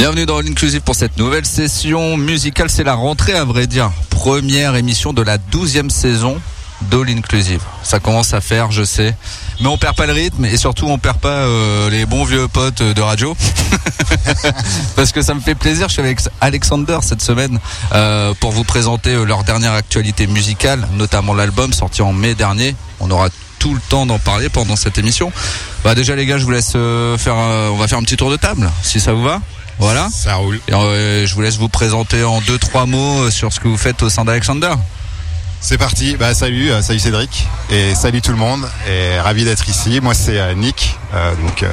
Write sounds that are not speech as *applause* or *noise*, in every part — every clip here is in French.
Bienvenue dans l'Inclusive pour cette nouvelle session musicale. C'est la rentrée, à vrai dire. Première émission de la douzième saison d'All Inclusive. Ça commence à faire, je sais. Mais on perd pas le rythme et surtout on perd pas euh, les bons vieux potes de radio. *laughs* Parce que ça me fait plaisir. Je suis avec Alexander cette semaine euh, pour vous présenter euh, leur dernière actualité musicale, notamment l'album sorti en mai dernier. On aura tout le temps d'en parler pendant cette émission. Bah déjà les gars, je vous laisse faire, on va faire un petit tour de table, si ça vous va. Voilà. Ça roule. Euh, je vous laisse vous présenter en deux trois mots euh, sur ce que vous faites au sein d'Alexander. C'est parti. Bah salut, euh, salut Cédric et salut tout le monde. Et ravi d'être ici. Moi c'est Nick, donc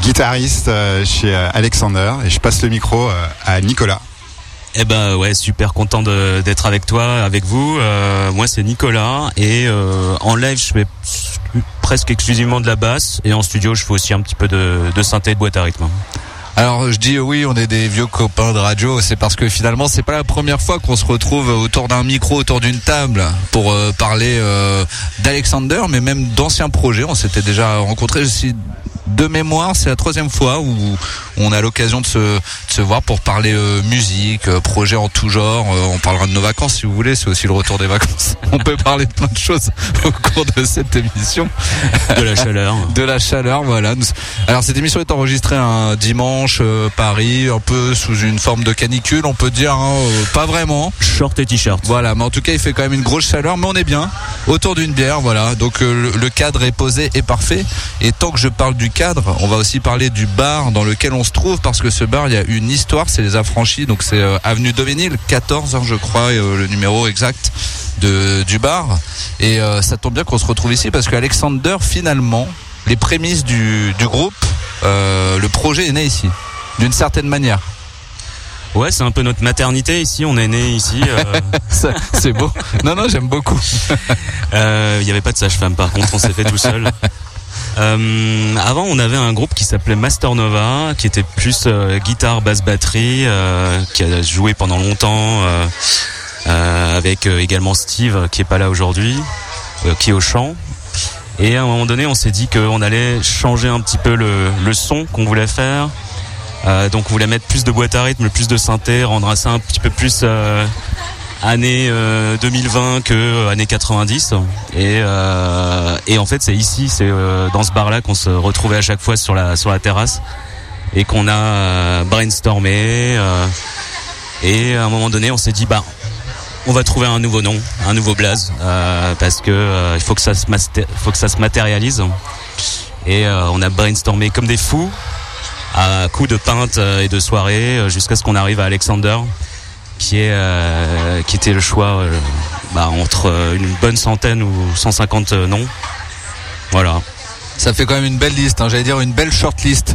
guitariste chez Alexander et je passe le micro à Nicolas. Eh ben ouais, super content d'être avec toi, avec vous. moi c'est Nicolas et en live je fais presque exclusivement de la basse et en studio je fais aussi un petit peu de, de synthé de boîte à rythme. Alors je dis oui, on est des vieux copains de radio, c'est parce que finalement c'est pas la première fois qu'on se retrouve autour d'un micro, autour d'une table pour euh, parler euh, d'Alexander, mais même d'anciens projets. On s'était déjà rencontrés de mémoire, c'est la troisième fois où on a l'occasion de se, voir pour parler euh, musique, euh, projet en tout genre. Euh, on parlera de nos vacances si vous voulez, c'est aussi le retour des vacances. *laughs* on peut parler de plein de choses au cours de cette émission. De la chaleur. *laughs* de la chaleur, voilà. Alors cette émission est enregistrée un dimanche, Paris, un peu sous une forme de canicule, on peut dire, hein, pas vraiment. Short et t-shirt. Voilà, mais en tout cas il fait quand même une grosse chaleur, mais on est bien autour d'une bière, voilà. Donc le cadre est posé et parfait. Et tant que je parle du cadre, on va aussi parler du bar dans lequel on se trouve parce que ce bar, il y a une histoire, c'est les affranchis, donc c'est euh, avenue Doménil, 14, hein, je crois, euh, le numéro exact de, du bar. Et euh, ça tombe bien qu'on se retrouve ici parce qu'Alexander, finalement, les prémices du, du groupe, le projet est né ici, d'une certaine manière. Ouais, c'est un peu notre maternité ici. On est né ici. *laughs* c'est beau. Non, non, j'aime beaucoup. Il n'y avait pas de sage-femme. Par contre, on s'est fait tout seul. Euh, avant, on avait un groupe qui s'appelait Master Nova, qui était plus euh, guitare, basse, batterie, euh, qui a joué pendant longtemps avec également Steve, qui est pas là aujourd'hui, qui est au chant. Et à un moment donné, on s'est dit qu'on allait changer un petit peu le, le son qu'on voulait faire. donc on voulait mettre plus de boîte à rythme, plus de synthé, rendre ça un petit peu plus année 2020 euh, que euh, année 90 et euh, et en fait c'est ici c'est dans ce bar là qu'on se retrouvait à chaque fois sur la sur la terrasse et qu'on a brainstormé et à un moment donné on s'est dit bah on va trouver un nouveau nom, un nouveau blaze, parce que il faut que ça se faut que ça se matérialise. Et on a brainstormé comme des fous, à coups de pinte et de soirée, jusqu'à ce qu'on arrive à Alexander, qui est euh, qui était le choix euh, bah, entre euh, une bonne centaine ou 150 noms. Voilà. Ça fait quand même une belle liste, hein. j'allais dire une belle short list.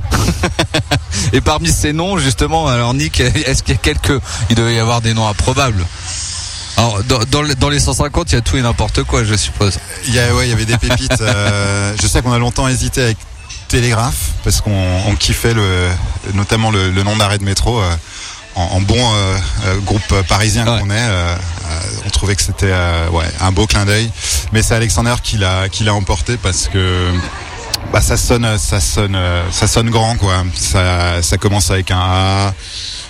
*laughs* et parmi ces noms, justement, alors Nick, est-ce qu'il y a quelques, il devait y avoir des noms improbables? Alors dans, dans, les 150, il y a tout et n'importe quoi, je suppose. Il y a, ouais, il y avait des pépites. *laughs* je sais qu'on a longtemps hésité avec Télégraphe parce qu'on kiffait le, notamment le, nom d'arrêt de métro en, bon euh, euh, groupe parisien qu'on est, euh, on trouvait que c'était ouais, un beau clin d'œil. Mais c'est Alexander qui l'a qui l'a emporté parce que bah, ça sonne ça sonne ça sonne grand quoi. Ça ça commence avec un A.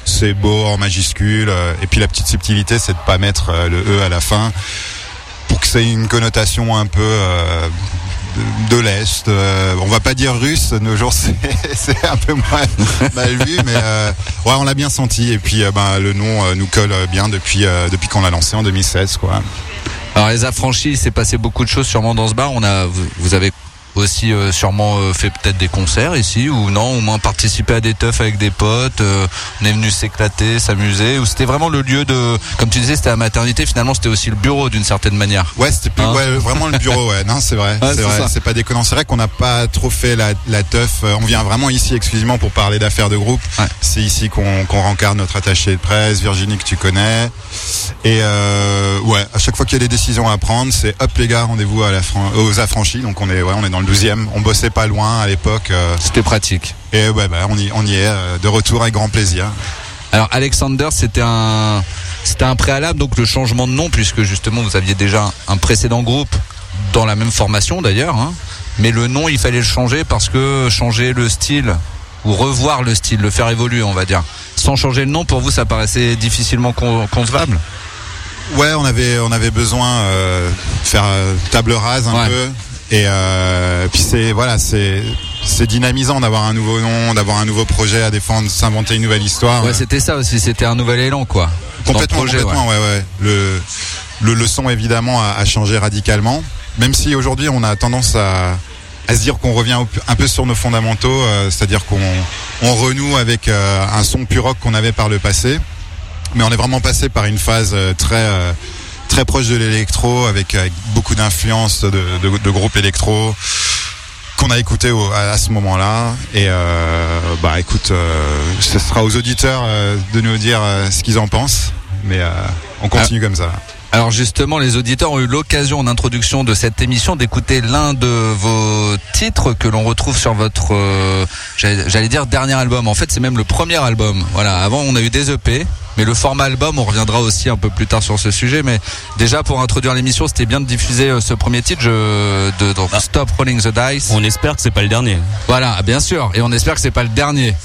C'est beau en majuscule et puis la petite subtilité c'est de pas mettre le E à la fin pour que ait une connotation un peu de, l'Est. Euh, on va pas dire russe, nos jours *laughs* c'est un peu moins mal vu, mais euh, ouais, on l'a bien senti. Et puis euh, bah, le nom nous colle bien depuis, depuis qu'on l'a lancé en 2016. Quoi. Alors les affranchis, il s'est passé beaucoup de choses sûrement dans ce bar. On a, vous avez aussi euh, sûrement euh, fait peut-être des concerts ici ou non, au moins participer à des teufs avec des potes. Euh, on est venu s'éclater, s'amuser. Ou c'était vraiment le lieu de, comme tu disais, c'était la maternité. Finalement, c'était aussi le bureau d'une certaine manière. Ouais, c'était hein ouais, vraiment le bureau. Ouais, non, c'est vrai, *laughs* c'est vrai. C'est pas déconnant. C'est vrai qu'on n'a pas trop fait la, la teuf. On vient vraiment ici exclusivement pour parler d'affaires de groupe. C'est ici qu'on qu'on rencarde notre attaché de presse, Virginie que tu connais. Et euh, ouais, à chaque fois qu'il y a des décisions à prendre, c'est hop les gars, rendez-vous à la aux affranchis. Donc on est, ouais, on est dans le 12e. On bossait pas loin à l'époque. Euh. C'était pratique. Et ouais, bah, on, y, on y est, euh, de retour avec grand plaisir. Alors Alexander, c'était un, c'était un préalable, donc le changement de nom, puisque justement vous aviez déjà un précédent groupe dans la même formation d'ailleurs. Hein. Mais le nom, il fallait le changer parce que changer le style ou revoir le style, le faire évoluer, on va dire. Sans changer le nom, pour vous, ça paraissait difficilement concevable Ouais, on avait on avait besoin euh, de faire table rase un peu et euh, puis c'est voilà, c'est c'est dynamisant d'avoir un nouveau nom, d'avoir un nouveau projet à défendre, s'inventer une nouvelle histoire. Ouais, c'était ça aussi, c'était un nouvel élan quoi. Complètement, complètement, ouais. ouais, Le, le, le son évidemment a, a, changé radicalement, même si aujourd'hui on a tendance à à se dire qu'on revient un peu sur nos fondamentaux, euh, c'est-à-dire qu'on on renoue avec euh, un son plus rock qu'on avait par le passé, mais on est vraiment passé par une phase euh, très très proche de l'électro, avec, beaucoup d'influence de, de, groupes électro qu'on a écouté à, ce moment-là. Et euh, bah écoute, euh, ce sera aux auditeurs euh, de nous dire ce qu'ils en pensent, mais on continue comme ça. Alors justement, les auditeurs ont eu l'occasion en introduction de cette émission d'écouter l'un de vos titres que l'on retrouve sur votre, j'allais dire dernier album. En fait, c'est même le premier album. Voilà. Avant, on a eu des EP. Mais le format album, on reviendra aussi un peu plus tard sur ce sujet. Mais déjà pour introduire l'émission, c'était bien de diffuser euh, ce premier titre de donc ah. Stop Rolling the Dice. On espère que c'est pas le dernier. Voilà, bien sûr, et on espère que c'est pas le dernier.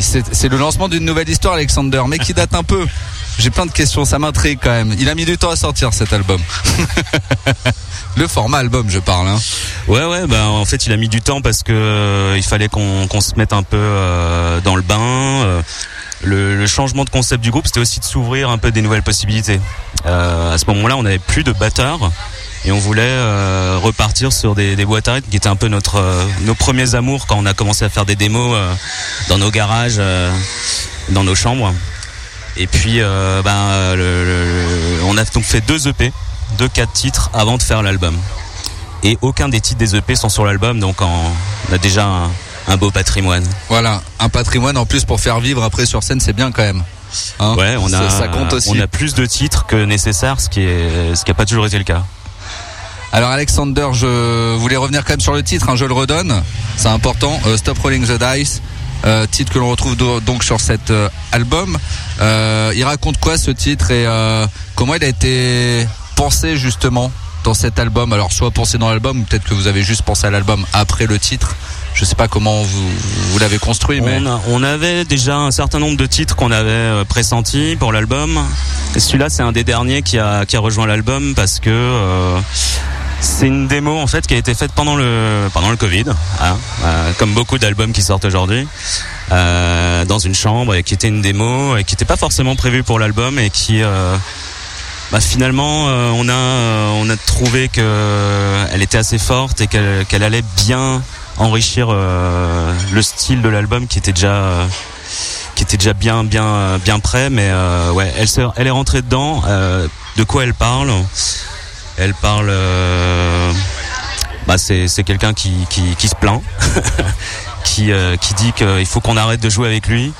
C'est le lancement d'une nouvelle histoire, Alexander, mais qui date un peu. *laughs* J'ai plein de questions, ça m'intrigue quand même. Il a mis du temps à sortir cet album. *laughs* le format album, je parle. Hein. Ouais, ouais. Bah en fait, il a mis du temps parce que euh, il fallait qu'on se mette un peu euh, dans le bain le, changement de concept du groupe, c'était aussi de s'ouvrir un peu des nouvelles possibilités. Euh, à ce moment-là, on n'avait plus de batteurs et on voulait euh, repartir sur des, boîtes à rythme qui étaient un peu euh, nos premiers amours quand on a commencé à faire des démos dans nos garages, dans nos chambres. Et puis, ben, on a donc fait deux EP, deux quatre titres avant de faire l'album. Et aucun des titres des EP sont sur l'album, donc on a déjà un beau patrimoine. Voilà, un patrimoine en plus pour faire vivre après sur scène, c'est bien quand même. Hein ouais, on a, ça, compte aussi. on a plus de titres que nécessaire, ce qui est, ce qui a pas toujours été le cas. Alors Alexander, je voulais revenir quand même sur le titre, hein, je le redonne, c'est important. Euh, Stop Rolling the Dice, euh, titre que l'on retrouve donc sur cet euh, album. il raconte quoi ce titre et comment il a été pensé justement dans cet album? Alors soit pensé dans l'album, ou peut-être que vous avez juste pensé à l'album après le titre. Je sais pas comment vous, vous l'avez construit, mais on, avait déjà un certain nombre de titres qu'on avait pressentis pour l'album. Celui-là, c'est un des derniers qui a, qui a rejoint l'album parce que c'est une démo en fait qui a été faite pendant le pendant le Covid, hein, euh, comme beaucoup d'albums qui sortent aujourd'hui, euh, dans une chambre et qui était une démo et qui n'était pas forcément prévue pour l'album et qui euh, bah, finalement on a on a trouvé que elle était assez forte et qu'elle allait bien enrichir le style de l'album qui était déjà qui était déjà bien bien bien prêt mais ouais elle est rentrée dedans de quoi elle parle? Elle parle. Euh, bah c'est quelqu'un qui, qui, se plaint, *laughs* qui, euh, qui dit qu'il faut qu'on arrête de jouer avec lui.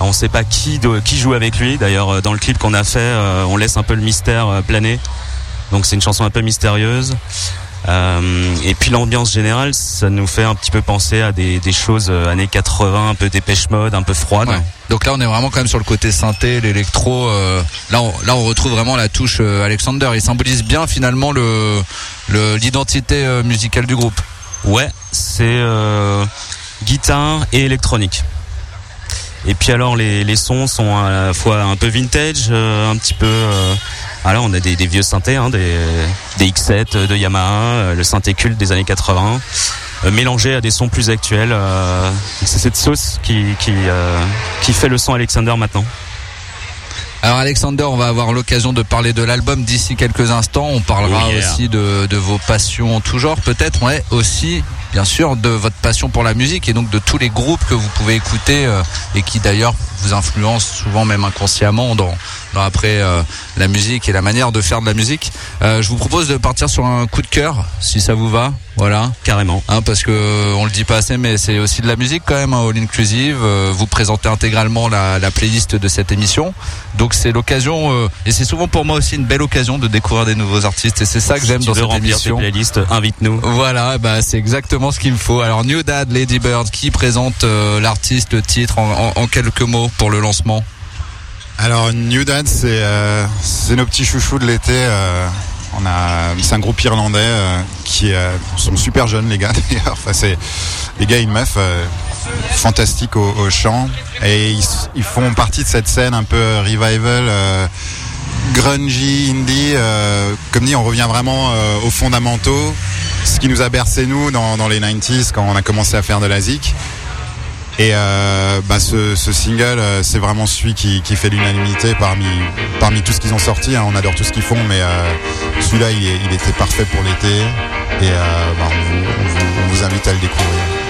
On ne sait pas qui, qui joue avec lui. D'ailleurs, euh, dans le clip qu'on a fait, on laisse un peu le mystère planer. Donc c'est une chanson un peu mystérieuse. Euh, et puis l'ambiance générale, ça nous fait un petit peu penser à des, des choses euh, années 80, un peu dépêche mode, un peu froide. Donc là, on est vraiment quand même sur le côté synthé, l'électro. Euh, là, on, là, on retrouve vraiment la touche Alexander. Il symbolise bien finalement le l'identité musicale du groupe. Ouais, c'est guitare et électronique. Et puis alors les, les sons sont à la fois un peu vintage, un petit peu alors on a des, vieux synthés, hein, des, X7 de Yamaha, euh, le synthé culte des années 80, euh, mélangé à des sons plus actuels. Euh, c'est cette sauce qui, qui, fait le son Alexander maintenant. Alors Alexander, on va avoir l'occasion de parler de l'album d'ici quelques instants. On parlera oh aussi de, de, vos passions tout genre, peut-être, ouais, aussi bien sûr de votre passion pour la musique et donc de tous les groupes que vous pouvez écouter et qui d'ailleurs vous influencent souvent même inconsciemment dans, après euh, la musique et la manière de faire de la musique. Euh, je vous propose de partir sur un coup de cœur, si ça vous va. Voilà, carrément. Hein, parce que on le dit pas assez, mais c'est aussi de la musique quand même, hein, All Inclusive. Euh, vous présentez intégralement la, la, playlist de cette émission, donc c'est l'occasion, et c'est souvent pour moi aussi une belle occasion de découvrir des nouveaux artistes. Et c'est ça que j'aime dans cette émission. playlist, invite-nous. Voilà, bah c'est exactement ce qu'il me faut. Alors New Dad, Lady Bird, qui présente l'artiste, le titre en, quelques mots pour le lancement? Alors New Dance, euh, c'est nos petits chouchous de l'été. Euh, on a, c'est un groupe irlandais euh, qui sont super jeunes les gars *laughs* d'ailleurs. Enfin c'est les gars et une meuf fantastiques au, chant et ils, font partie de cette scène un peu revival. Grungy, indie, comme dit, on revient vraiment aux fondamentaux, ce qui nous a bercé nous dans, les 90s quand on a commencé à faire de la zik. Et euh, bah ce, single, euh, c'est vraiment celui qui, fait l'unanimité parmi, parmi tout ce qu'ils ont sorti. Hein. On adore tout ce qu'ils font, mais euh, celui-là, il, était parfait pour l'été. Et euh, bah, on vous invite à le découvrir.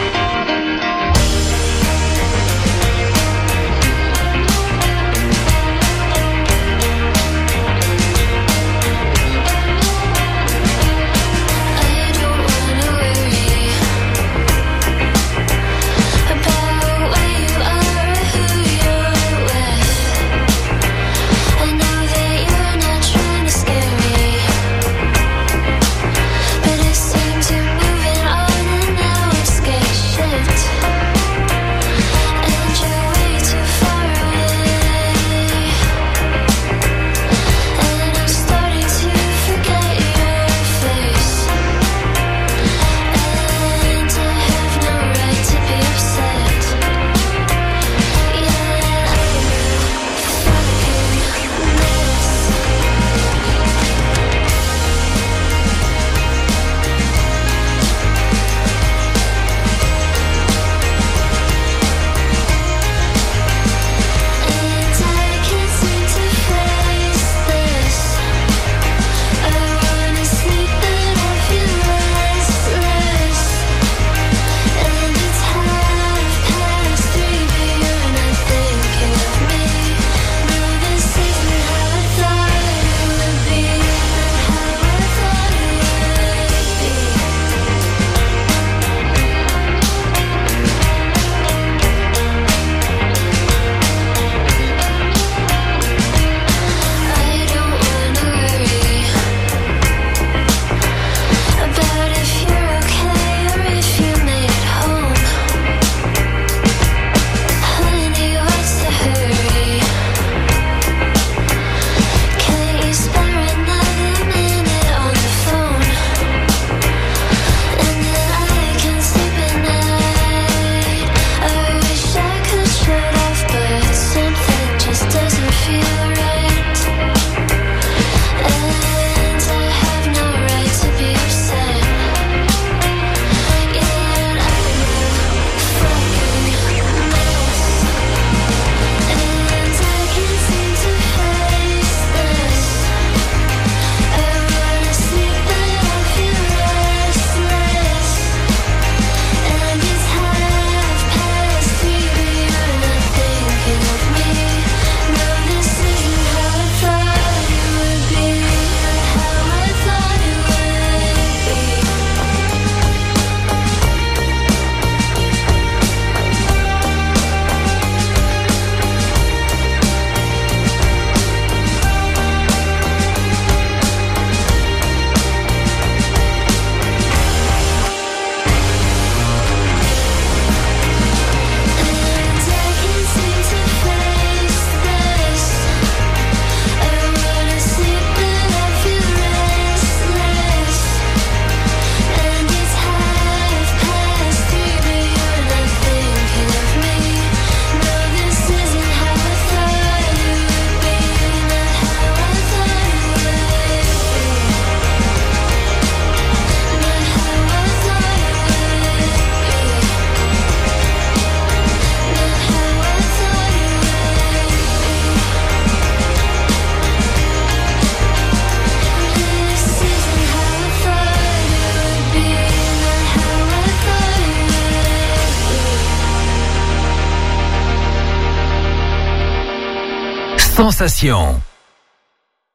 Sensation.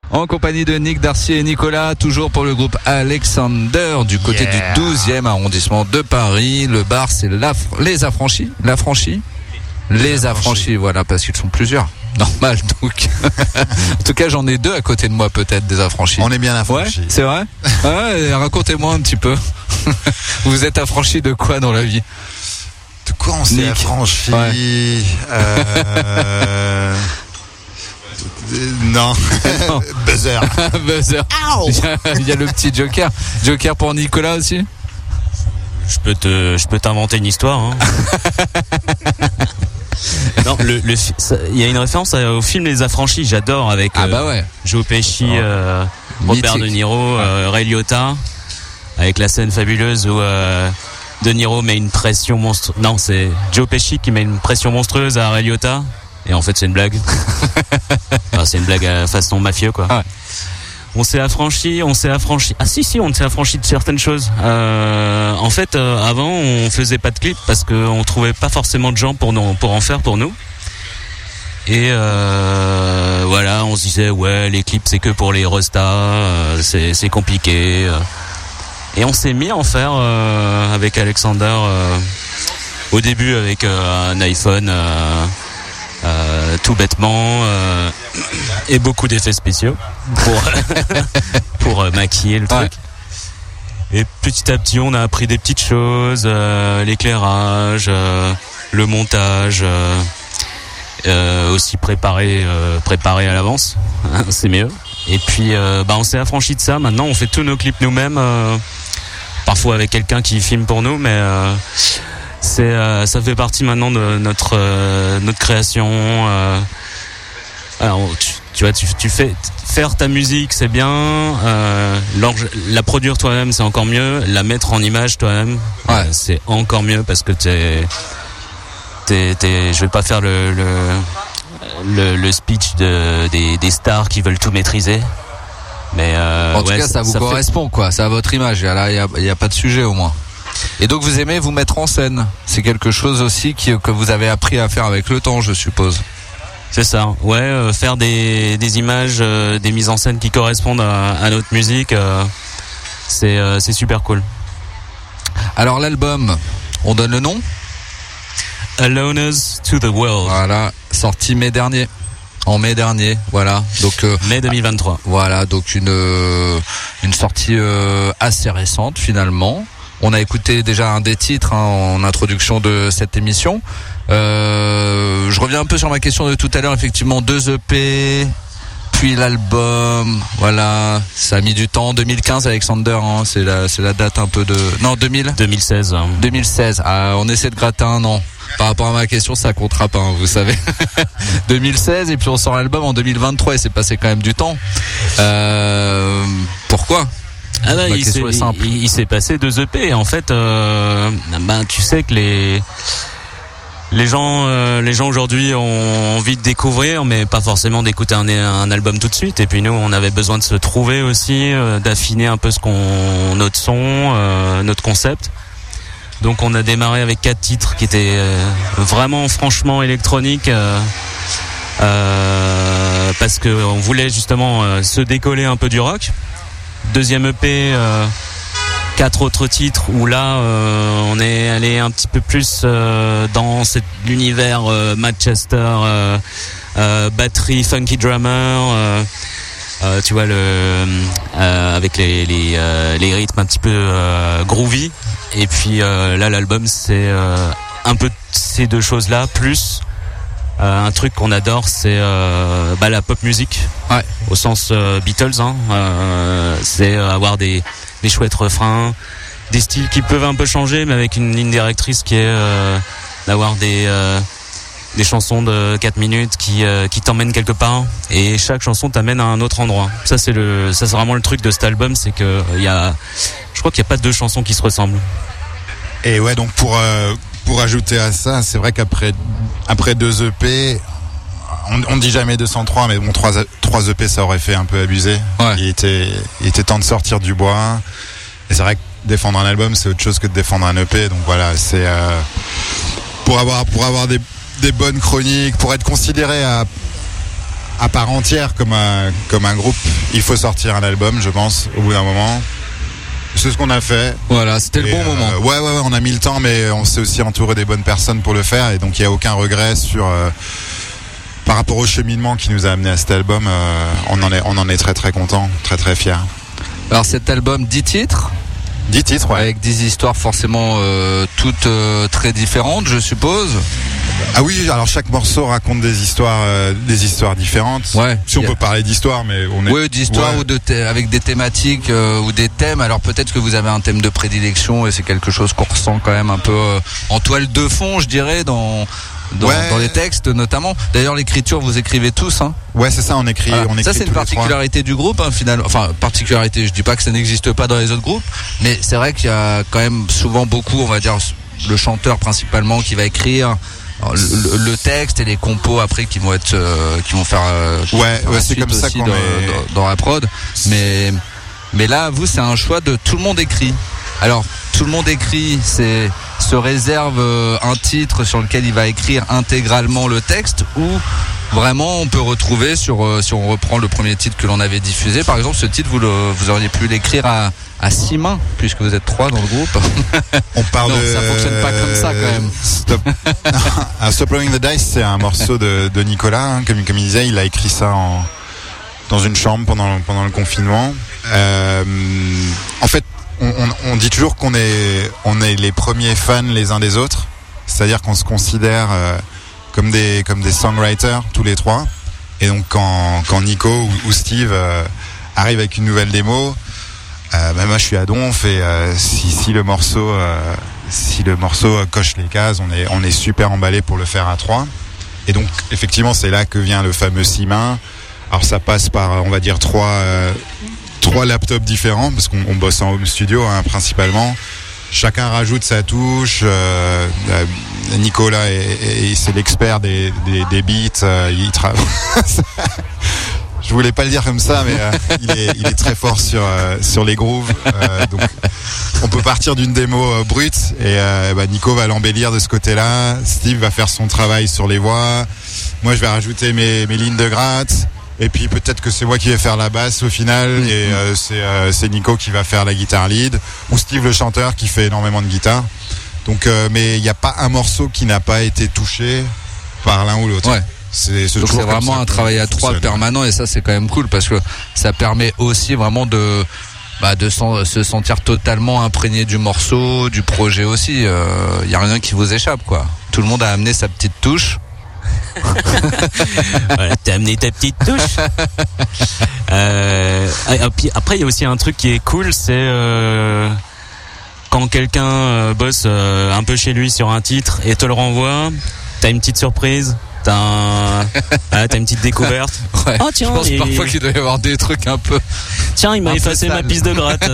En compagnie de Nick Darcy et Nicolas, toujours pour le groupe Alexander du côté Yeah. du 12e arrondissement de Paris. Le bar, c'est les affranchis? L'affranchi Les affranchis, voilà, parce qu'ils sont plusieurs. *laughs* Normal, donc. en tout cas, j'en ai deux à côté de moi, peut-être, des affranchis. On est bien Ouais, affranchis. c'est vrai? Ouais, Racontez-moi un petit peu. *laughs* Vous êtes affranchi de quoi dans la vie? De quoi on s'est affranchi Ouais. Euh, Non. *laughs* Non. *laughs* Buzzer. *laughs* Buzzer. Il y, a, le petit Joker. Joker pour Nicolas aussi? Je peux te, je peux t'inventer une histoire. hein. non, le, le fi- ça- il y a une référence euh, au film Les Affranchis. J'adore avec Ah euh, bah ouais. Joe Pesci, Oh. euh, Robert Mythique. De Niro, euh, Ray Liotta, avec la scène fabuleuse où euh, De Niro met une pression monstrueuse. Non, c'est Joe Pesci qui met une pression monstrueuse à Ray Liotta. Et en fait, c'est une blague. *laughs* Enfin, c'est une blague à façon mafieux, quoi. Ah ouais. On s'est affranchi, on s'est affranchi. Ah si si, on s'est affranchi de certaines choses. Euh, en fait, euh, avant, on faisait pas de clips parce qu'on trouvait pas forcément de gens pour nous, pour en faire pour nous. Et euh, voilà, on se disait ouais, les clips c'est que pour les restas, c'est compliqué. Et on s'est mis à en faire avec Alexander au début avec un iPhone. Euh, tout bêtement euh, et beaucoup d'effets spéciaux pour *laughs* pour euh, maquiller le truc. Et petit à petit, on a appris des petites choses, euh, l'éclairage, euh, le montage, euh, euh, aussi préparé euh, préparé à l'avance, hein, c'est mieux. Et puis, euh, bah, on s'est affranchi de ça. Maintenant, on fait tous nos clips nous-mêmes, euh, parfois avec quelqu'un qui filme pour nous, mais euh, c'est euh, ça fait partie maintenant de notre euh, notre création. euh. alors tu, tu vois, tu, tu fais faire ta musique, c'est bien. euh, la produire toi-même, c'est encore mieux. La mettre en image toi-même, Ouais. euh, c'est encore mieux parce que t'es t'es t'es. Je vais pas faire le le, le, le speech de, des, des stars qui veulent tout maîtriser. Mais euh, En tout ouais, cas, ça vous correspond, quoi. C'est à votre image. Il n'y a, pas de sujet au moins. Et donc, vous aimez vous mettre en scène. C'est quelque chose aussi qui, que vous avez appris à faire avec le temps, je suppose. C'est ça, ouais, euh, faire des, des images, euh, des mises en scène qui correspondent à, à notre musique, euh, c'est super cool. Alors, l'album, on donne le nom Aloners to the World, Voilà, sorti mai dernier. En mai dernier, voilà. Donc, euh, mai 2023. Voilà, donc une euh, une sortie euh, assez récente finalement. On a écouté déjà un des titres hein, en introduction de cette émission. Euh, je reviens un peu sur ma question de tout à l'heure. Effectivement, deux EP, puis l'album. Voilà, ça a mis du temps. 2015, Alexander, hein, c'est la c'est la date un peu de non 2000. 2016. hein. 2016. Ah, on essaie de gratter un an. Par rapport à ma question, ça comptera pas, hein, vous savez. *laughs* 2016 et puis on sort l'album en 2023 et c'est passé quand même du temps. Euh, pourquoi? Ah bah, il s'est- est simple. il- il s'est passé deux EP. En fait, euh, ben, tu sais que les les gens, euh, les gens aujourd'hui ont envie de découvrir, mais pas forcément d'écouter un, un album tout de suite. Et puis nous, on avait besoin de se trouver aussi, euh, d'affiner un peu ce qu'on, notre son, euh, notre concept. Donc on a démarré avec quatre titres qui étaient vraiment, franchement électroniques. parce que on voulait justement se décoller un peu du rock. Deuxième EP, euh, quatre autres titres où là euh, on est allé un petit peu plus euh, dans cet l'univers Manchester, batterie, funky drummer. tu vois le avec les rythmes un petit peu groovy et puis là l'album c'est un peu ces deux choses là plus un truc qu'on adore c'est euh, bah, la pop musique Ouais. au sens euh, Beatles hein. Euh, c'est euh, avoir des des chouettes refrains des styles qui peuvent un peu changer mais avec une ligne directrice qui est euh, d'avoir des euh, des chansons de 4 minutes qui, euh, qui t'emmènent quelque part et chaque chanson t'amène à un autre endroit. Ça c'est le ça c'est vraiment le truc de cet album, c'est que euh, il y a je crois qu'il n'y a pas deux chansons qui se ressemblent. Et ouais, donc pour euh, pour ajouter à ça, c'est vrai qu'après après deux EP, on, on dit jamais 203, mais bon, trois trois EP, ça aurait fait un peu abusé. Ouais. Il était il était temps de sortir du bois. Et c'est vrai que défendre un album, c'est autre chose que de défendre un EP. Donc voilà, c'est euh, pour avoir pour avoir des des bonnes chroniques, pour être considéré à à part entière comme un, comme un groupe, il faut sortir un album, je pense, au bout d'un moment. C'est ce qu'on a fait. Voilà, c'était le bon euh, moment. Ouais, ouais, ouais, on a mis le temps, mais on s'est aussi entouré des bonnes personnes pour le faire, et donc il n'y a aucun regret sur. euh, par rapport au cheminement qui nous a amené à cet album, euh, on en est, on en est très très content, très très fier. Alors cet album 10 titres, 10 titres, ouais. avec des histoires forcément euh, toutes euh, très différentes, je suppose. Ah oui, alors chaque morceau raconte des histoires, euh, des histoires différentes. Ouais. Si on a- peut parler d'histoire, mais on est. Oui, d'histoires Ouais. ou de thé- avec des thématiques euh, ou des thèmes. Alors peut-être que vous avez un thème de prédilection et c'est quelque chose qu'on ressent quand même un peu euh, en toile de fond, je dirais, dans dans, Ouais. dans les textes notamment. D'ailleurs, l'écriture, vous écrivez tous. Hein. Ouais, c'est ça, on écrit. Voilà. On écrit ça, c'est une particularité du groupe, hein, finalement. Enfin, particularité. Je dis pas que ça n'existe pas dans les autres groupes, mais c'est vrai qu'il y a quand même souvent beaucoup, on va dire, le chanteur principalement qui va écrire. Le, texte et les compos après qui vont être euh, qui vont faire euh, Ouais, ouais, c'est comme ça qu'on dans, est- dans- dans la prod mais mais là vous c'est un choix de tout le monde écrit alors tout le monde écrit c'est se réserve euh, un titre sur lequel il va écrire intégralement le texte ou vraiment on peut retrouver sur euh, si on reprend le premier titre que l'on avait diffusé par exemple ce titre vous le- vous auriez pu l'écrire à à six mains puisque vous êtes trois dans le groupe *laughs* On parle Non, de. ça fonctionne pas comme ça, quand même. Stop. *laughs* Stop Rolling the Dice, c'est un morceau de, de Nicolas, hein, comme, comme il disait, il a écrit ça en, dans une chambre pendant, pendant le confinement. Euh, en fait, on, dit toujours qu'on est, les premiers fans les uns des autres, c'est-à-dire qu'on se considère euh, comme des, songwriters tous les trois. Et donc quand, Nico ou, Steve euh, arrive avec une nouvelle démo, euh, bah, moi je suis à Donf et euh, si, le morceau coche les cases, on est on est super emballé pour le faire à trois. Et donc effectivement c'est là que vient le fameux six mains. Alors ça passe par on va dire trois trois laptops différents parce qu'on on bosse en home studio hein, principalement. Chacun rajoute sa touche. euh, euh, Nicolas est- est- est- c'est l'expert des, des, des beats. euh, il. *laughs* Je voulais pas le dire comme ça, mais euh, il, est, il est très fort sur euh, sur les grooves. euh, donc on peut partir d'une démo brute et bah, Nico va l'embellir de ce côté-là. Steve va faire son travail sur les voix. Moi, je vais rajouter mes, mes lignes de gratte. Et puis peut-être que c'est moi qui vais faire la basse au final et euh, c'est euh, c'est Nico qui va faire la guitare lead ou Steve le chanteur qui fait énormément de guitare. Donc, euh, mais il n'y a pas un morceau qui n'a pas été touché par l'un ou l'autre. Ouais. C'est c'est Donc c'est vraiment un travail à trois permanent et ça c'est quand même cool parce que ça permet aussi vraiment de bah, de se sentir totalement imprégné du morceau, du projet aussi. Il y a rien qui vous échappe quoi. Tout le monde a amené sa petite touche. *laughs* Voilà, t'as amené ta petite touche. Euh, et puis après, il y a aussi un truc qui est cool, c'est euh, quand quelqu'un euh, bosse euh, un peu chez lui sur un titre et te le renvoie, t'as une petite surprise, t'as un, *laughs* ah, t'as une petite découverte. Ouais. Oh, tiens, Je pense et- parfois qu'il doit y avoir des trucs un peu. Tiens, il m'a effacé ma piste de gratte.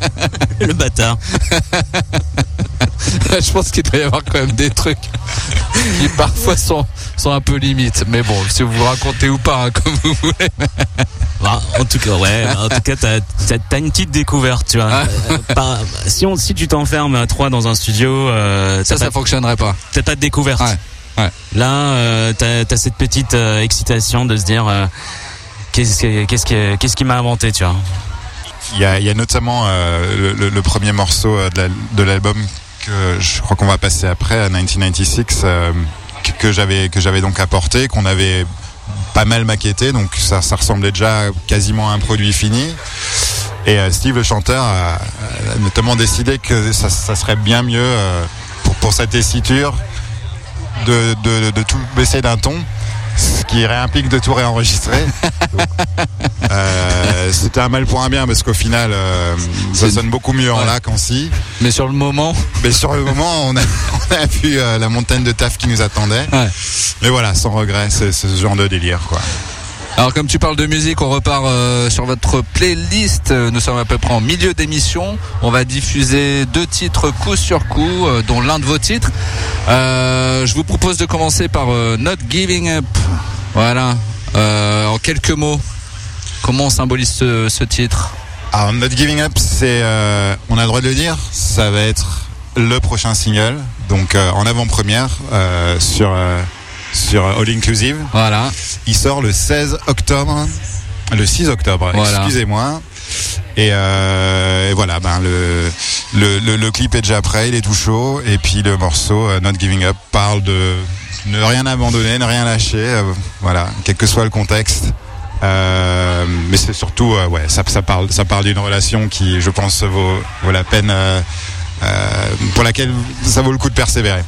*laughs* le bâtard. *laughs* Je pense qu'il doit y avoir quand même des trucs qui parfois sont sont un peu limites. Mais bon, si vous vous racontez ou pas, hein, comme vous voulez. *laughs* Bah, en tout cas, ouais. En tout cas, t'as, une petite découverte, tu vois. Ah. Euh, si on, si tu t'enfermes à trois dans un studio, euh, Ça, ça pas, fonctionnerait pas. t'as pas de découverte. Ouais, ouais. Là, euh, t'as, cette petite euh, excitation de se dire, euh, qu'est-ce, que- qu'est-ce, qui- qu'est-ce qui m'a inventé, tu vois. Il y a, il y a notamment euh, le, le- le premier morceau de l'album je crois qu'on va passer après, à 1996, euh, que- j'avais donc apporté, qu'on avait pas mal maquetté, donc ça, ça ressemblait déjà quasiment à un produit fini. Et euh, Steve, le chanteur, a, notamment décidé que ça, serait bien mieux euh, pour, pour sa tessiture de tout baisser d'un ton, ce qui réimplique de tout réenregistrer. *laughs* Euh, C'était un mal pour un bien parce qu'au final, euh, ça sonne beaucoup mieux en là qu'en si. Mais sur le moment, Mais sur le moment, on a, *laughs* on a vu euh, la montagne de taf qui nous attendait. Ouais. Mais voilà, sans regret, c'est c'est ce genre de délire, quoi. Alors comme tu parles de musique, on repart euh, sur votre playlist. Euh, Nous sommes à peu près en milieu d'émission. On va diffuser deux titres coup sur coup, euh, dont l'un de vos titres. Euh, je vous propose de commencer par euh, Not Giving Up. Voilà. Euh, en quelques mots, comment on symbolise ce, ce titre? Alors, Not Giving Up, c'est, on a le droit de le dire, ça va être le prochain single, donc en avant-première sur sur All Inclusive. Voilà. Il sort le 16 octobre, le 6 octobre, Voilà. excusez-moi. Et, euh, et voilà, ben le, le, le, le clip est déjà prêt, il est tout chaud. Et puis le morceau euh, Not Giving Up parle de ne rien abandonner, ne rien lâcher. euh, voilà, quel que soit le contexte. Euh, mais c'est surtout, euh, ouais, ça, ça parle, ça parle d'une relation qui, je pense, vaut, vaut la peine, euh, euh, pour laquelle ça vaut le coup de persévérer.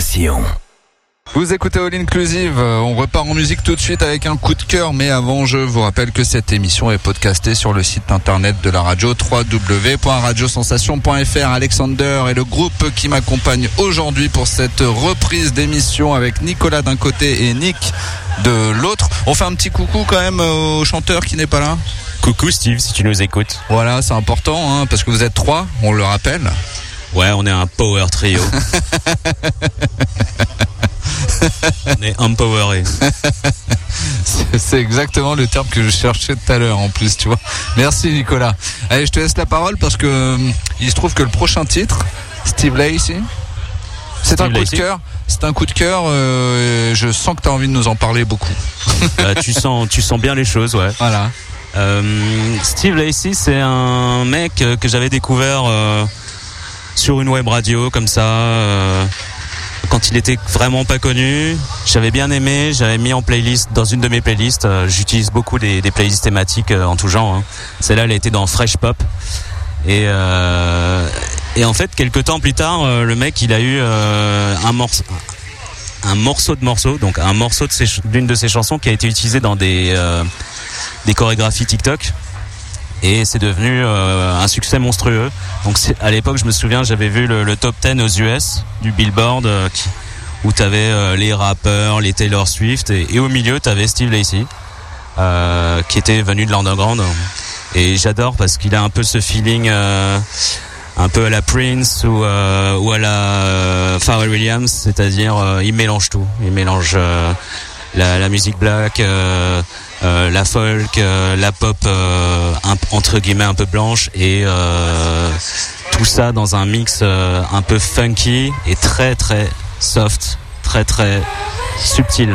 Sensation. Vous écoutez All Inclusive, on repart en musique tout de suite avec un coup de cœur, mais avant je vous rappelle que cette émission est podcastée sur le site internet de la radio www.radiosensation.fr. Alexander et le groupe qui m'accompagne aujourd'hui pour cette reprise d'émission avec Nicolas d'un côté et Nick de l'autre. On fait un petit coucou quand même au chanteur qui n'est pas là. Coucou Steve, si tu nous écoutes. Voilà, c'est important hein, parce que vous êtes trois, on le rappelle. Ouais, on est un power trio. *laughs* on est empoweré. C'est- exactement le terme que je cherchais tout à l'heure en plus, tu vois. Merci Nicolas. Allez, je te laisse la parole parce que euh, il se trouve que le prochain titre, Steve Lacey, c'est un coup de cœur. C'est un coup de cœur. euh, je sens que tu as envie de nous en parler beaucoup. Euh, tu sens, tu sens bien les choses, ouais. Voilà. Euh, Steve Lacey, c'est un mec que j'avais découvert sur une web radio comme ça. euh, quand il était vraiment pas connu. J'avais bien aimé, j'avais mis en playlist dans une de mes playlists. euh, J'utilise beaucoup des, playlists thématiques euh, en tout genre. hein. Celle-là, elle était dans Fresh Pop. Et, en fait, quelques temps plus tard, le mec, il a eu un morceau, de morceau, donc un morceau d'une de ses chansons qui a été utilisé dans des chorégraphies TikTok. Et c'est devenu euh, un succès monstrueux. Donc à l'époque, je me souviens, j'avais vu le, le top 10 aux US du Billboard, euh, qui- où tu avais les rappeurs, les Taylor Swift, et, et au milieu, tu avais Steve Lacey, euh, qui était venu de l'underground. Et j'adore parce qu'il a un peu ce feeling euh, un peu à la Prince ou, euh, ou à la euh, Pharrell Williams, c'est-à-dire euh, il mélange tout. Il mélange euh, la, la musique black, euh, la folk, euh, la pop euh, entre guillemets un peu blanche et tout ça dans un mix un peu funky et très très soft, très très subtil.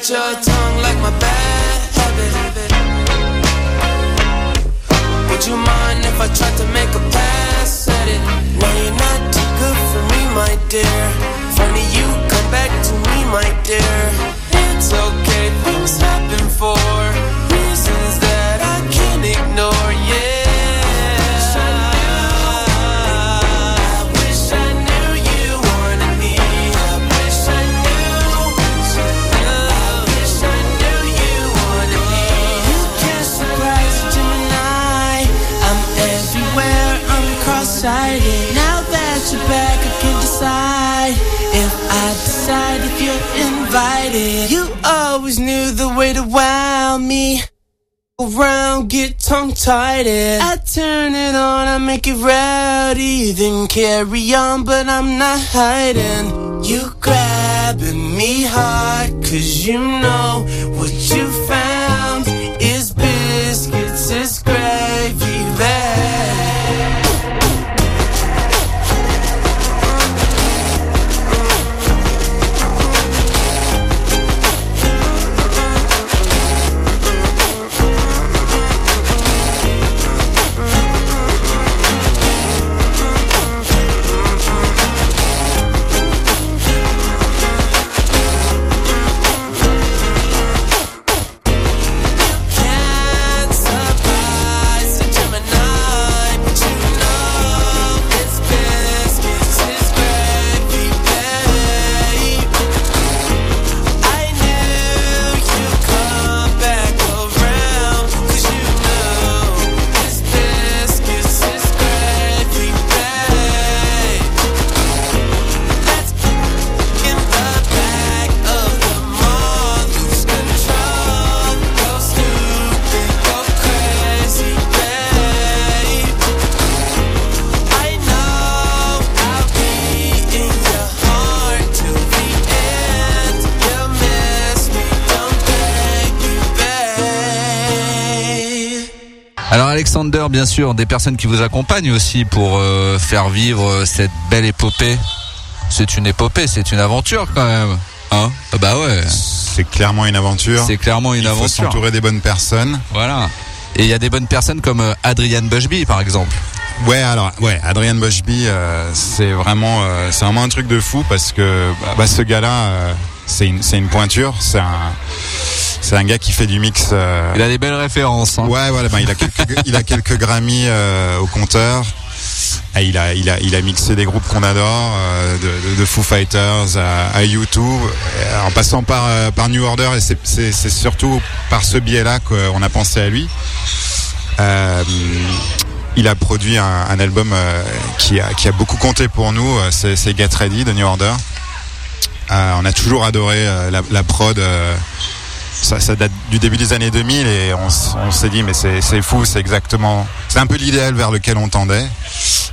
Bite your tongue like my bad habit? Would you mind if I tried to make You always knew the way to wow me. Around, get tongue tied. I turn it on, I make it rowdy, then carry on, but I'm not hiding. You grabbing me hard, cause you know Alexander, bien sûr, des personnes qui vous accompagnent aussi pour euh, faire vivre euh, cette belle épopée. C'est une épopée, c'est une aventure quand même. Hein? Ah bah ouais, C'est clairement une aventure. c'est clairement une Il faut aventure. s'entourer des bonnes personnes. Voilà. Et il y a des bonnes personnes comme euh, Adrian Bushby par exemple. Ouais, alors, ouais, Adrian Boschby, euh, c'est vraiment, euh, c'est vraiment un truc de fou parce que bah, bah, ce gars-là, euh, c'est une, c'est une pointure, c'est un, c'est un gars qui fait du mix. euh, Il a des belles références. Hein. Ouais, voilà, ben, il a quelques, *laughs* il a quelques Grammy euh, au compteur. Et il a, il a, il a mixé des groupes qu'on adore, euh, de, Foo Fighters à, à U2, euh, en passant par, par New Order. Et c'est, surtout par ce biais-là qu'on a pensé à lui. Il a produit un, un album qui, a, qui a beaucoup compté pour nous, c'est, Get Ready de New Order. On a toujours adoré la, la prod. Ça, ça date du début des années 2000 et on, s'est dit mais c'est fou, c'est exactement, c'est un peu l'idéal vers lequel on tendait.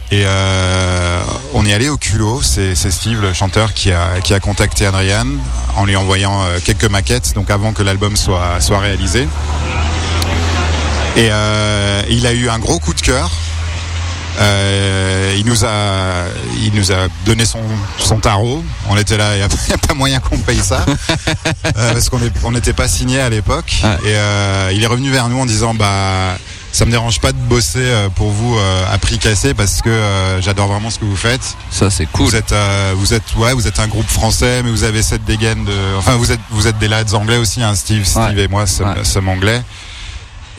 Et euh, on est allé au culot. C'est c'est Steve, le chanteur, qui a qui a contacté Adrian en lui envoyant euh, quelques maquettes, donc avant que l'album soit soit réalisé. Et euh, il a eu un gros coup de cœur. Euh, il nous a, il nous a donné son, son tarot. On était là, il n'y *laughs* a, pas moyen qu'on paye ça, *laughs* Euh, parce qu'on on n'était pas signé à l'époque. Ouais. Et euh, il est revenu vers nous en disant, bah, ça me dérange pas de bosser euh, pour vous euh, à prix cassé parce que euh, j'adore vraiment ce que vous faites. Ça c'est cool. Vous êtes, vous êtes, ouais, vous êtes un groupe français, mais vous avez cette dégaine de, enfin, vous êtes, vous êtes des lads anglais aussi, hein, Steve, Steve Ouais. et moi, sommes, Ouais. sommes anglais.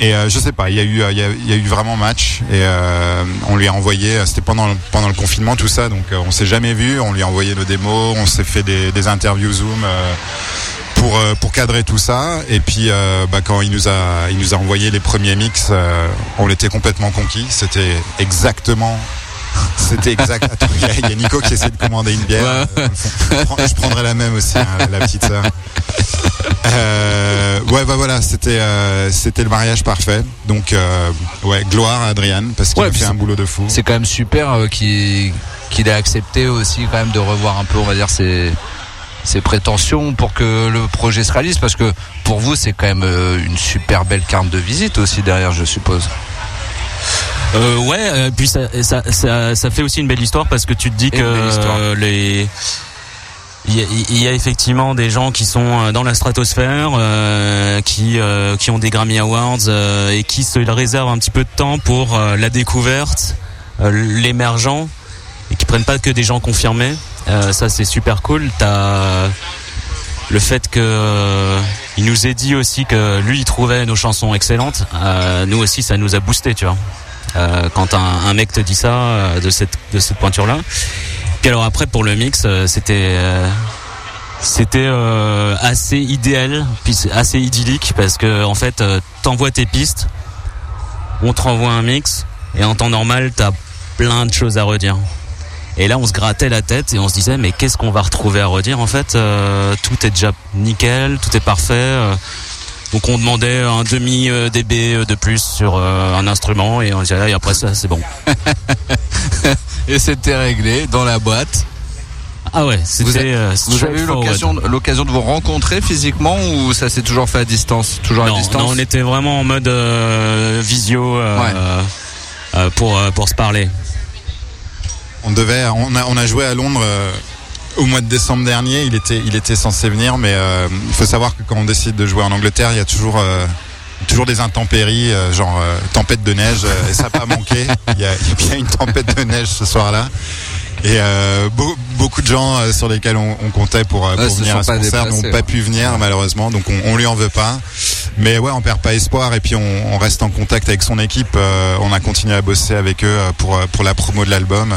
Et euh, je sais pas, il y a eu, euh, il y a, eu vraiment match et euh, on lui a envoyé. euh, C'était pendant pendant le confinement tout ça, donc euh, on s'est jamais vu. On lui a envoyé nos démos, on s'est fait des, des interviews Zoom. pour, pour cadrer tout ça et puis bah, quand il nous a il nous a envoyé les premiers mix on était complètement conquis c'était exactement c'était exact *laughs* il y, a- il y a Nico qui essaie de commander une bière Ouais. Euh, je, prends- je prendrai la même aussi hein, la petite sœur euh, ouais bah voilà c'était euh, c'était le mariage parfait donc ouais gloire à Adrian parce qu'il Ouais, a fait un boulot de fou C'est quand même super qu'il ait accepté aussi quand même de revoir un peu, on va dire, ses, ses prétentions pour que le projet se réalise. Parce que pour vous, c'est quand même une super belle carte de visite aussi derrière, je suppose. Euh, ouais, euh, puis ça, ça, ça, ça fait aussi une belle histoire parce que tu te dis Et que euh, les il y, a, il y a effectivement des gens qui sont dans la stratosphère, euh, qui euh, qui ont des Grammy Awards euh, et qui se réservent un petit peu de temps pour la découverte, l'émergent et qui prennent pas que des gens confirmés. Ça c'est super cool. T'as le fait que euh, il nous ait dit aussi que lui il trouvait nos chansons excellentes. euh, nous aussi ça nous a boosté, tu vois. Euh, quand un, mec te dit ça euh, de cette de cette pointure là. Puis alors après pour le mix, c'était c'était assez idéal, puis assez idyllique parce que en fait t'envoies tes pistes, on te renvoie un mix et en temps normal t'as plein de choses à redire. Et là on se grattait la tête et on se disait mais qu'est-ce qu'on va retrouver à redire en fait euh, Tout est déjà nickel, tout est parfait. euh, donc on demandait un demi euh, dB de plus sur un instrument et on disait ah, et après ça c'est bon. *laughs* Et c'était réglé dans la boîte. Ah ouais, Vous, c'était euh, Vous avez eu l'occasion l'occasion de vous rencontrer physiquement ou ça s'est toujours fait à distance Toujours à non, distance non, on était vraiment en mode euh, visio euh, Ouais. euh, euh, pour pour se parler. On devait, on a, on a joué à Londres euh, au mois de décembre dernier. Il était, il était censé venir, mais euh, il faut savoir que quand on décide de jouer en Angleterre, il y a toujours, euh, toujours des intempéries, euh, genre tempête de neige. et ça n'a pas manqué. Il y, a, il y a bien une tempête de neige ce soir-là. Et euh, beau- beaucoup de gens euh, sur lesquels on, on comptait pour, euh, pour venir à ce concert déplacés, n'ont pas pu venir malheureusement, donc on, on lui en veut pas. Mais ouais, on perd pas espoir et puis on, on reste en contact avec son équipe. euh, on a continué à bosser avec eux euh, pour pour la promo de l'album.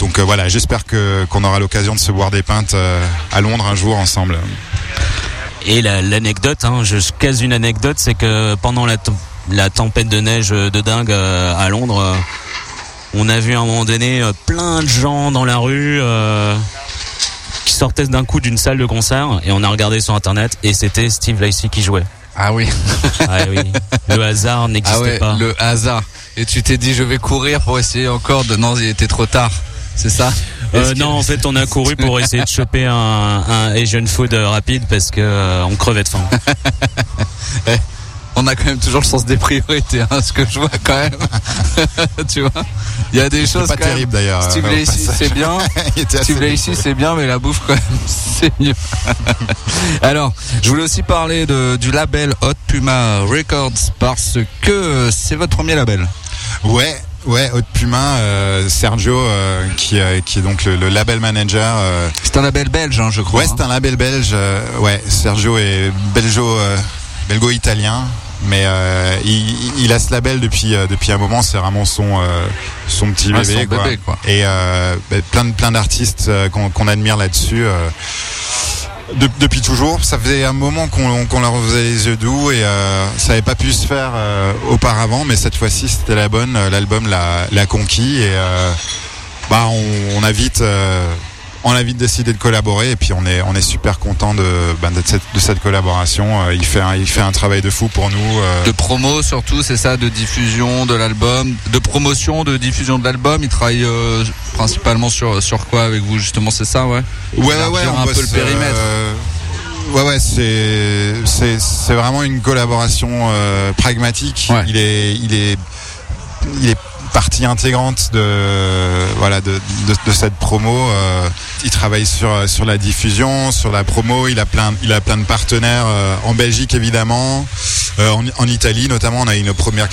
Donc euh, voilà, j'espère que qu'on aura l'occasion de se boire des pintes euh, à Londres un jour ensemble. Et la- l'anecdote, hein, je case une anecdote, c'est que pendant la, la tempête de neige de dingue euh, à Londres, euh, on a vu à un moment donné euh, plein de gens dans la rue euh, qui sortaient d'un coup d'une salle de concert et on a regardé sur internet et c'était Steve Lacey qui jouait. Ah oui. *laughs* Ah oui, le hasard n'existait Ah ouais, pas. le hasard. Et tu t'es dit je vais courir pour essayer encore de non, il était trop tard. C'est ça? Euh, non, en fait, on a couru pour essayer de choper un, un Asian food rapide parce que euh, on crevait de faim. *laughs* on a quand même toujours le sens des priorités, hein, ce que je vois quand même. *laughs* tu vois, il y a des choses pas quand terrible d'ailleurs. Si tu euh, voulais ici, c'est bien. *laughs* Il était Si tu assez voulais ici, c'est bien, mais la bouffe quand même, *laughs* c'est mieux. Alors, je voulais aussi parler de, du label Hot Puma Records parce que c'est votre premier label. Ouais, ouais, Haute Puma, euh, Sergio, euh, qui, euh, qui est donc le, le label manager. C'est un label belge, hein, je crois. ouais, c'est un label belge. ouais, Sergio est belgeo, belgo-italien. Mais euh, il, il a ce label depuis euh, depuis un moment. C'est vraiment son euh, son petit Ouais, bébé, son quoi. bébé, quoi. Et bah, plein de plein d'artistes qu'on admire là-dessus. de- depuis toujours. Ça faisait un moment qu'on qu'on leur faisait les yeux doux et ça n'avait pas pu se faire auparavant, mais cette fois-ci c'était la bonne. L'album l'a conquis et bah on, on a vite. On a vite décidé de collaborer et puis on est on est super content de de cette, de cette collaboration. Euh, il fait un, il fait un travail de fou pour nous. euh, De promo surtout, c'est ça, de diffusion de l'album, de promotion, de diffusion de l'album. Il travaille euh, principalement sur sur quoi avec vous justement, c'est ça, ouais? Ouais, ouais, ouais, Élargir on un peu bosse, le périmètre. euh, ouais, ouais, c'est, c'est, c'est vraiment une collaboration euh, pragmatique. Ouais. Il est, il est, il est partie intégrante de, voilà, de, de, cette promo. euh. il travaille sur sur la diffusion, sur la promo. Il a plein, il a plein de partenaires euh, en Belgique évidemment, euh, en, Italie notamment. On a eu nos premières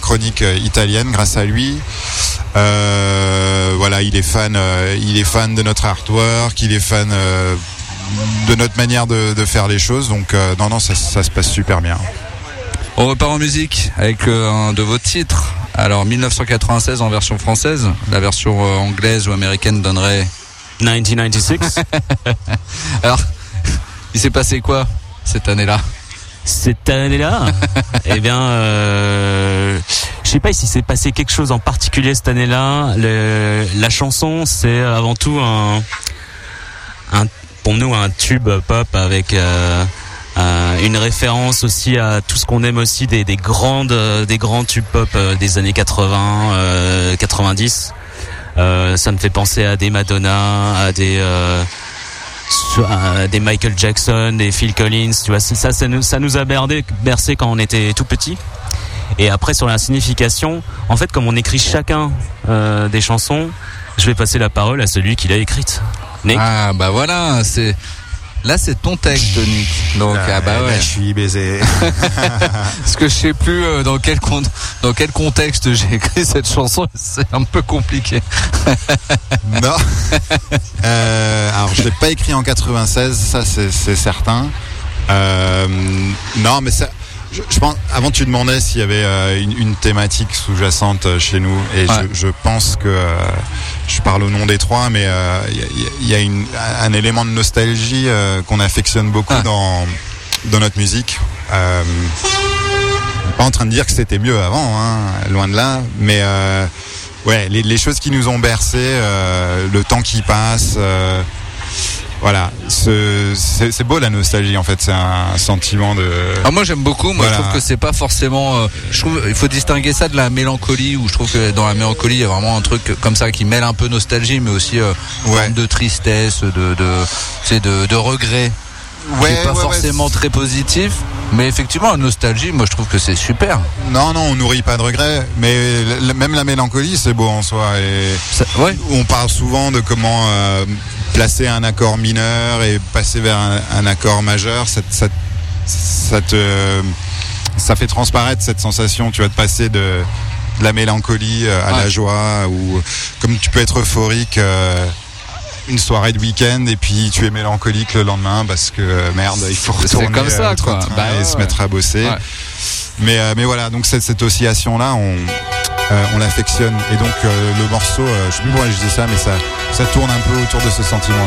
chroniques italiennes grâce à lui. Voilà, il est fan, il est fan de notre artwork, il est fan de notre manière de, faire les choses. Donc non, non, ça se passe super bien. On repart en musique avec euh, un de vos titres. Alors 1996 en version française, la version euh, anglaise ou américaine donnerait. 1996. *laughs* Alors, il s'est passé quoi cette année-là? Cette année-là, eh bien, euh, je sais pas si s'est passé quelque chose en particulier cette année-là. La chanson, c'est avant tout un, un, pour nous, un tube pop avec euh, une référence aussi à tout ce qu'on aime aussi des, des grandes, euh, des grands tubes pop euh, des années 80, euh, 90. Euh, ça me fait penser à des Madonna, à des euh, des Michael Jackson, des Phil Collins, tu vois, ça, ça nous, ça nous a bercé, bercé quand on était tout petit. Et après sur la signification, en fait, comme on écrit chacun euh, des chansons, je vais passer la parole à celui qui l'a écrite. Nick. Ah bah voilà, c'est là c'est ton texte Nick. Donc ah, bah là, ouais. je suis baisé. *laughs* Parce que je sais plus euh, dans quel con- dans quel contexte j'ai écrit cette chanson, c'est un peu compliqué. *laughs* non. Euh, alors, je l'ai pas écrit en 96, ça c'est c'est certain. Euh, non, mais ça. Je, je pense, avant tu demandais s'il y avait euh, une, une thématique sous-jacente euh, chez nous, et Ouais. je, je pense que euh, je parle au nom des trois, mais euh, il y a- il y, a- y a une- un élément de nostalgie euh, qu'on affectionne beaucoup Ah. dans dans notre musique. Euh, pas en train de dire que c'était mieux avant, hein, loin de là, mais euh, ouais, les, les choses qui nous ont bercé, euh, le temps qui passe, euh, voilà, ce- c'est beau la nostalgie en fait, c'est un sentiment de. Ah, moi j'aime beaucoup, moi Voilà. je trouve que c'est pas forcément euh, je trouve il faut distinguer ça de la mélancolie où je trouve que dans la mélancolie il y a vraiment un truc comme ça qui mêle un peu nostalgie mais aussi euh, Ouais. de tristesse, de de de, de regret. qui est pas ouais, forcément ouais, très positif, mais effectivement la nostalgie, moi je trouve que c'est super. Non, non, on nourrit pas de regrets, mais même la mélancolie, c'est beau en soi. Et Ça- ouais. on parle souvent de comment euh, placer un accord mineur et passer vers un, un accord majeur. Ça, ça, ça te, ça fait transparaître cette sensation, tu vas de passer de, de la mélancolie euh, à Ouais. la joie, ou comme tu peux être euphorique. euh, une soirée de week-end et puis tu es mélancolique le lendemain parce que euh, merde il faut retourner comme ça, quoi. Bah et ouais, se mettre à bosser Ouais. mais, euh, mais voilà, donc cette, cette oscillation là, on, euh, on l'affectionne. Et donc euh, le morceau, euh, je sais plus pourquoi je dis ça, mais ça, tourne un peu autour de ce sentiment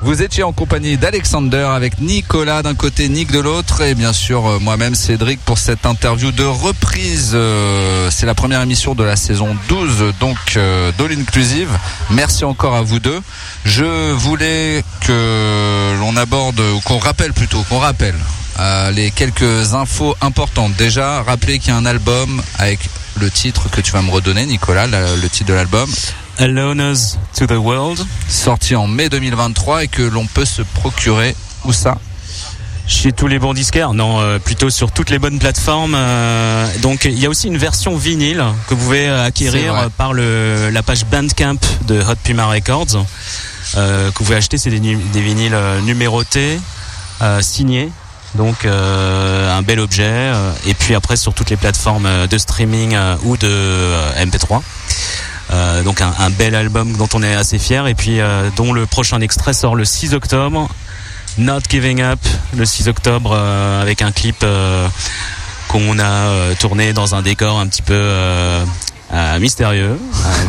Vous étiez en compagnie d'Alexander avec Nicolas d'un côté, Nick de l'autre et bien sûr euh, moi-même Cédric pour cette interview de reprise. Euh, C'est la première émission de la saison 12 donc euh, d'All Inclusive. Merci encore à vous deux. Je voulais que l'on aborde ou qu'on rappelle plutôt qu'on rappelle les quelques infos importantes. Déjà, rappeler qu'il y a un album avec le titre que tu vas me redonner Nicolas, le titre de l'album Aloners to the World. sorti en mai 2023 et que l'on peut se procurer où ça? Chez tous les bons disquaires, non, euh, plutôt sur toutes les bonnes plateformes. euh, donc il y a aussi une version vinyle que vous pouvez euh, acquérir euh, par le, la page Bandcamp de Hot Puma Records. Euh, que vous pouvez acheter, c'est des, des vinyles euh, numérotés, signés. Donc euh, un bel objet. et puis après sur toutes les plateformes de streaming ou de euh, MP3. Euh, donc un, bel album dont on est assez fier et puis euh, dont le prochain extrait sort le 6 octobre. Not Giving Up le 6 octobre euh, avec un clip euh, qu'on a tourné dans un décor un petit peu mystérieux.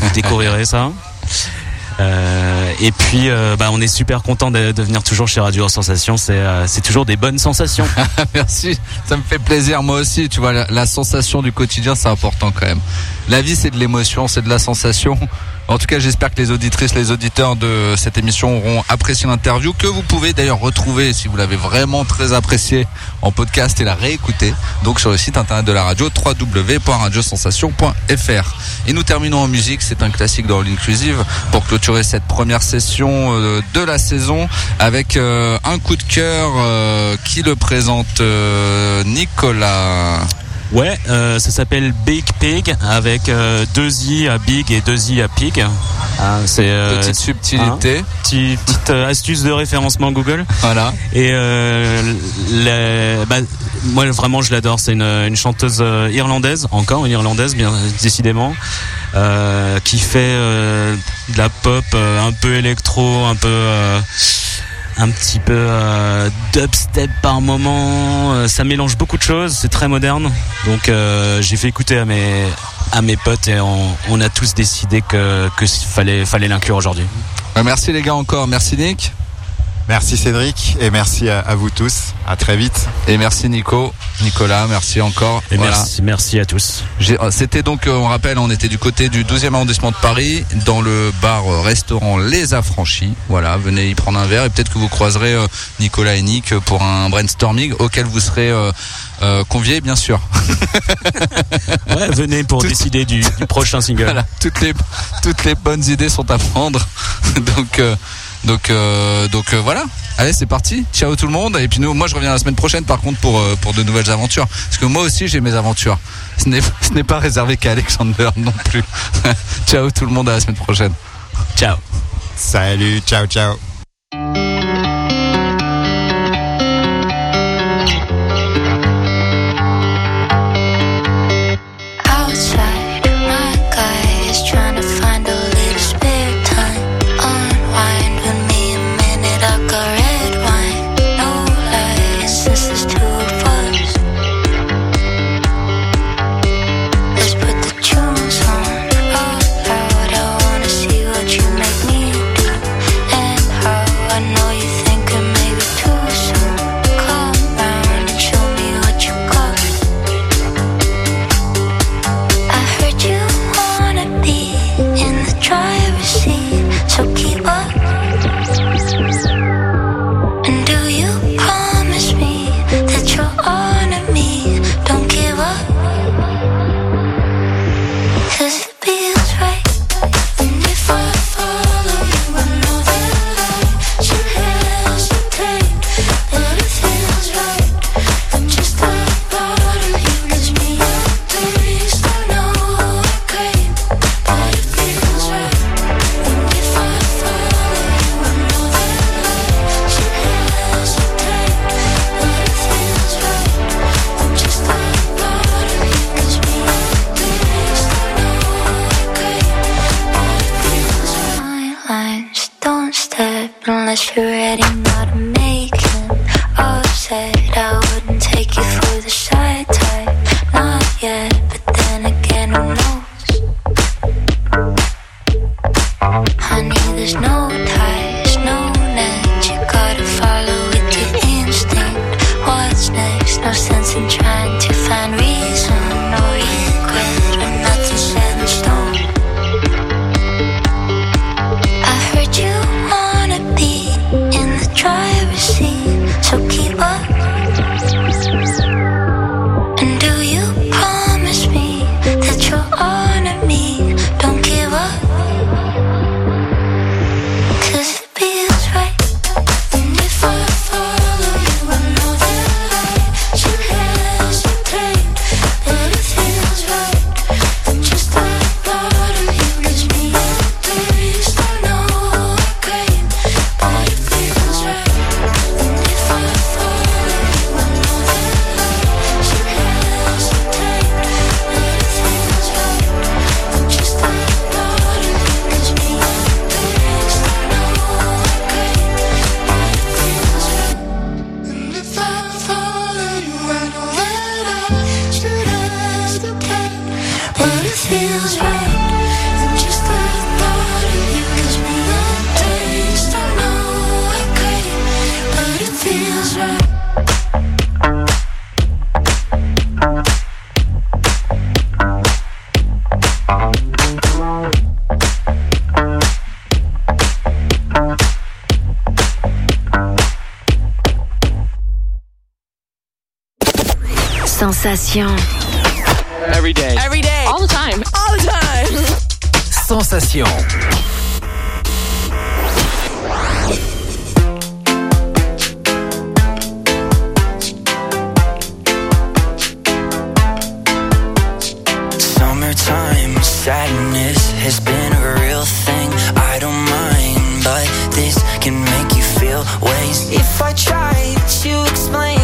Vous découvrirez ça. *laughs* Euh, et puis, euh, bah, on est super content de, de venir toujours chez Radio Sensation. C'est euh, toujours des bonnes sensations. *laughs* Merci, ça me fait plaisir. Moi aussi, tu vois, la, la sensation du quotidien, c'est important quand même. La vie, c'est de l'émotion, c'est de la sensation. En tout cas, j'espère que les auditrices, les auditeurs de cette émission auront apprécié l'interview, que vous pouvez d'ailleurs retrouver, si vous l'avez vraiment très apprécié, en podcast et la réécouter. Donc sur le site internet de la radio, www.radiosensation.fr. Et nous terminons en musique, c'est un classique dans l'inclusive, pour clôturer cette première session euh, de la saison, avec euh, un coup de cœur euh, qui le présente Nicolas. Ouais, euh, ça s'appelle Big Pig avec euh, deux i à Big et deux i à Pig. Hein, c'est euh, Petite subtilité. petit- petite euh, astuce de référencement Google. Voilà. Et euh, la- bah, moi vraiment je l'adore. C'est une, une chanteuse euh, irlandaise, encore une irlandaise bien décidément, euh, qui fait euh, de la pop euh, un peu électro, un peu euh, un petit peu euh, dubstep par moment. Euh, ça mélange beaucoup de choses. C'est très moderne. Donc euh, j'ai fait écouter à mes à potes et on, a tous décidé que que fallait fallait l'inclure aujourd'hui. Euh, Merci les gars encore. Merci Nick. Merci Cédric et merci à, à vous tous. À très vite. Et merci Nico. Nicolas, merci encore. Et Voilà. merci merci à tous. Euh, C'était donc, euh, on rappelle, on était du côté du 12e arrondissement de Paris, dans le bar-restaurant Les Affranchis. Voilà, venez y prendre un verre et peut-être que vous croiserez euh, Nicolas et Nick pour un brainstorming auquel vous serez euh, euh, conviés, bien sûr. *laughs* Ouais, venez pour Tout- décider du, du prochain single. Voilà, toutes les toutes les bonnes idées sont à prendre. *laughs* donc euh, donc euh, donc euh, voilà. Allez, c'est parti. Ciao tout le monde. Et puis nous, moi, je reviens la semaine prochaine, par contre, pour euh, pour de nouvelles aventures. Parce que moi aussi, j'ai mes aventures. Ce n'est *laughs* ce n'est pas réservé qu'à Alexander *laughs* non plus. Ciao tout le monde. À la semaine prochaine. Ciao. Salut, ciao, ciao. this can make you feel ways. If I tried to explain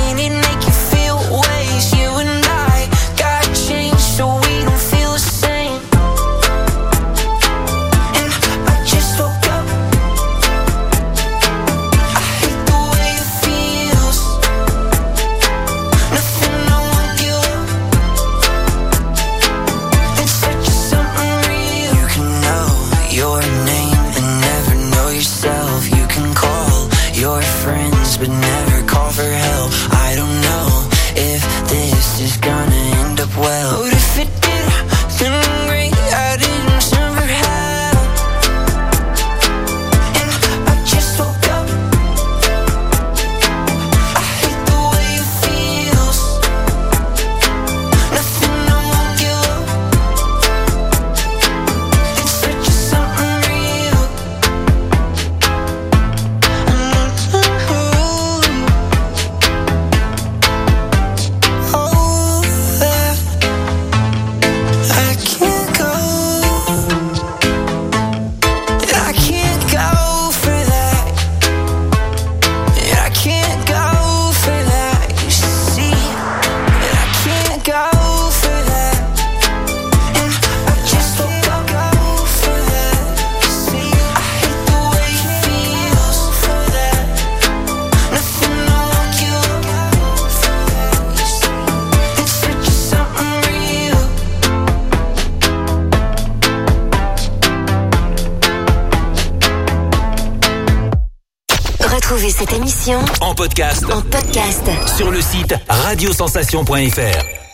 en podcast. En podcast. Sur le site radiosensation.fr.